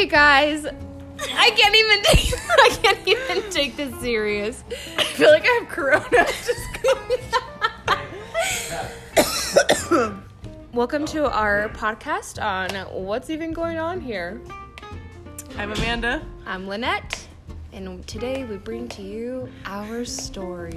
Hey guys, I can't even take, I can't even take this serious. I feel like I have corona. Just Welcome to our podcast on what's even going on here. I'm Amanda. I'm Lynette, and today we bring to you our story.